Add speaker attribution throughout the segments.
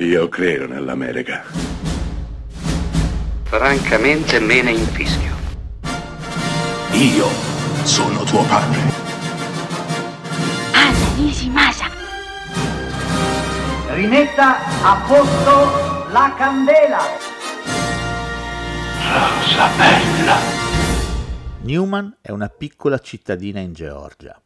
Speaker 1: Io credo nell'America.
Speaker 2: Francamente me ne infischio.
Speaker 3: Io sono tuo padre.
Speaker 4: Anna Nishimasa.
Speaker 5: Rimetta a posto la candela.
Speaker 3: Rosa bella.
Speaker 6: Newman è una piccola cittadina in Georgia.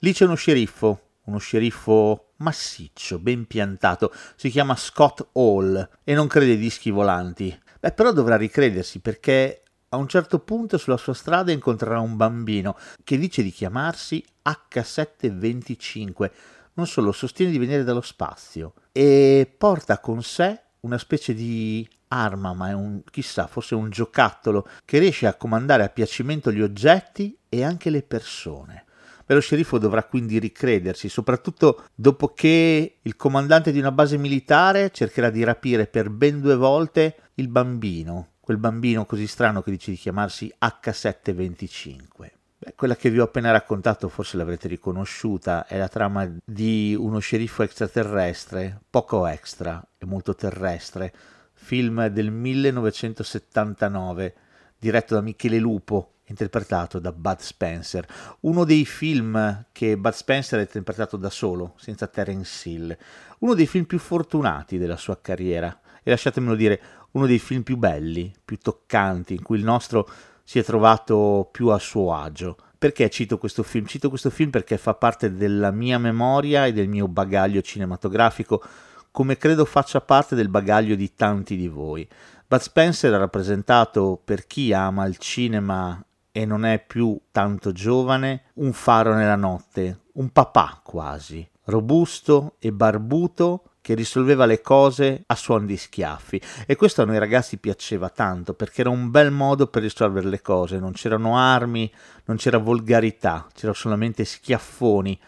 Speaker 6: Lì c'è uno sceriffo, uno sceriffo massiccio, ben piantato, si chiama Scott Hall e non crede ai dischi volanti. Beh, però dovrà ricredersi perché a un certo punto sulla sua strada incontrerà un bambino che dice di chiamarsi H725. Non solo, sostiene di venire dallo spazio e porta con sé una specie di arma, ma è un chissà, forse un giocattolo che riesce a comandare a piacimento gli oggetti e anche le persone. Beh, lo sceriffo dovrà quindi ricredersi, soprattutto dopo che il comandante di una base militare cercherà di rapire per ben due volte il bambino, quel bambino così strano che dice di chiamarsi H725. Beh, quella che vi ho appena raccontato forse l'avrete riconosciuta, è la trama di uno sceriffo extraterrestre, poco extra e molto terrestre, film del 1979, diretto da Michele Lupo, interpretato da Bud Spencer, uno dei film che Bud Spencer ha interpretato da solo, senza Terence Hill, uno dei film più fortunati della sua carriera e lasciatemelo dire, uno dei film più belli, più toccanti, in cui il nostro si è trovato più a suo agio. Perché cito questo film? Cito questo film perché fa parte della mia memoria e del mio bagaglio cinematografico, come credo faccia parte del bagaglio di tanti di voi. Bud Spencer ha rappresentato per chi ama il cinema e non è più tanto giovane, un faro nella notte, un papà quasi, robusto e barbuto che risolveva le cose a suon di schiaffi e questo a noi ragazzi piaceva tanto perché era un bel modo per risolvere le cose, non c'erano armi, non c'era volgarità, c'erano solamente schiaffoni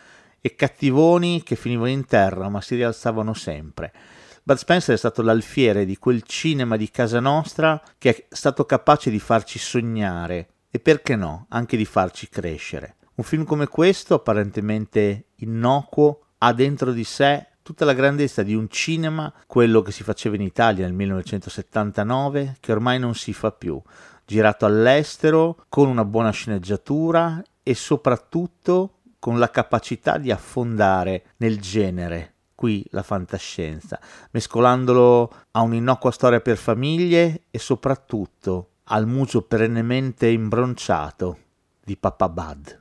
Speaker 6: e cattivoni che finivano in terra ma si rialzavano sempre. Bud Spencer è stato l'alfiere di quel cinema di casa nostra che è stato capace di farci sognare, e perché no, anche di farci crescere. Un film come questo, apparentemente innocuo, ha dentro di sé tutta la grandezza di un cinema, quello che si faceva in Italia nel 1979, che ormai non si fa più, girato all'estero, con una buona sceneggiatura e soprattutto con la capacità di affondare nel genere qui la fantascienza, mescolandolo a un'innocua storia per famiglie e soprattutto al muso perennemente imbronciato di Papa Bud.